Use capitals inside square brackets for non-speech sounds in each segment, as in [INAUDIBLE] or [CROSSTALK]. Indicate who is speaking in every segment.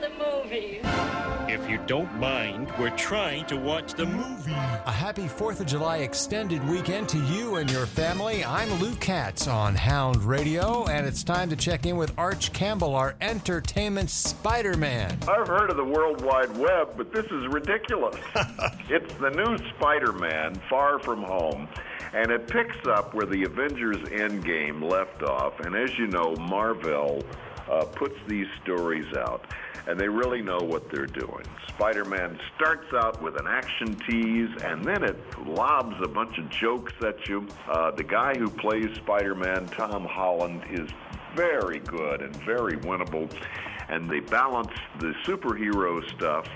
Speaker 1: to the movies.
Speaker 2: If you don't mind, we're trying to watch the movie.
Speaker 3: A happy 4th of July extended weekend to you and your family. I'm Lou Katz on Hound Radio, and it's time to check in with Arch Campbell, our entertainment Spider Man.
Speaker 4: I've heard of the World Wide Web, but this is ridiculous. [LAUGHS] it's the new Spider Man, Far From Home, and it picks up where the Avengers Endgame left off. And as you know, Marvel uh, puts these stories out, and they really know what they're doing. Spider Man starts out with an action tease, and then it lobs a bunch of jokes at you. Uh, the guy who plays Spider Man, Tom Holland, is very good and very winnable, and they balance the superhero stuff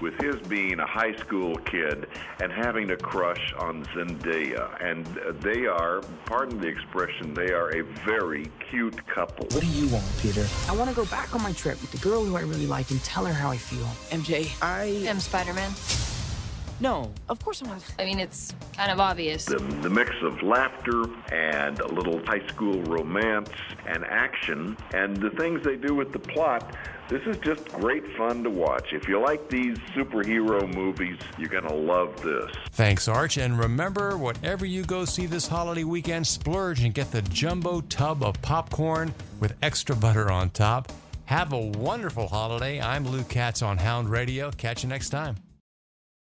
Speaker 4: with his being a high school kid and having a crush on Zendaya. And uh, they are, pardon the expression, they are a very cute couple.
Speaker 5: What do you want, Peter? I want to go back on my trip with the girl who I really like and tell her how I feel. MJ, I
Speaker 1: am Spider Man.
Speaker 5: No, of course I'm not.
Speaker 1: I mean, it's kind of obvious.
Speaker 4: The, the mix of laughter and a little high school romance and action and the things they do with the plot. This is just great fun to watch. If you like these superhero movies, you're going to love this.
Speaker 3: Thanks, Arch. And remember, whatever you go see this holiday weekend, splurge and get the jumbo tub of popcorn with extra butter on top. Have a wonderful holiday. I'm Lou Katz on Hound Radio. Catch you next time.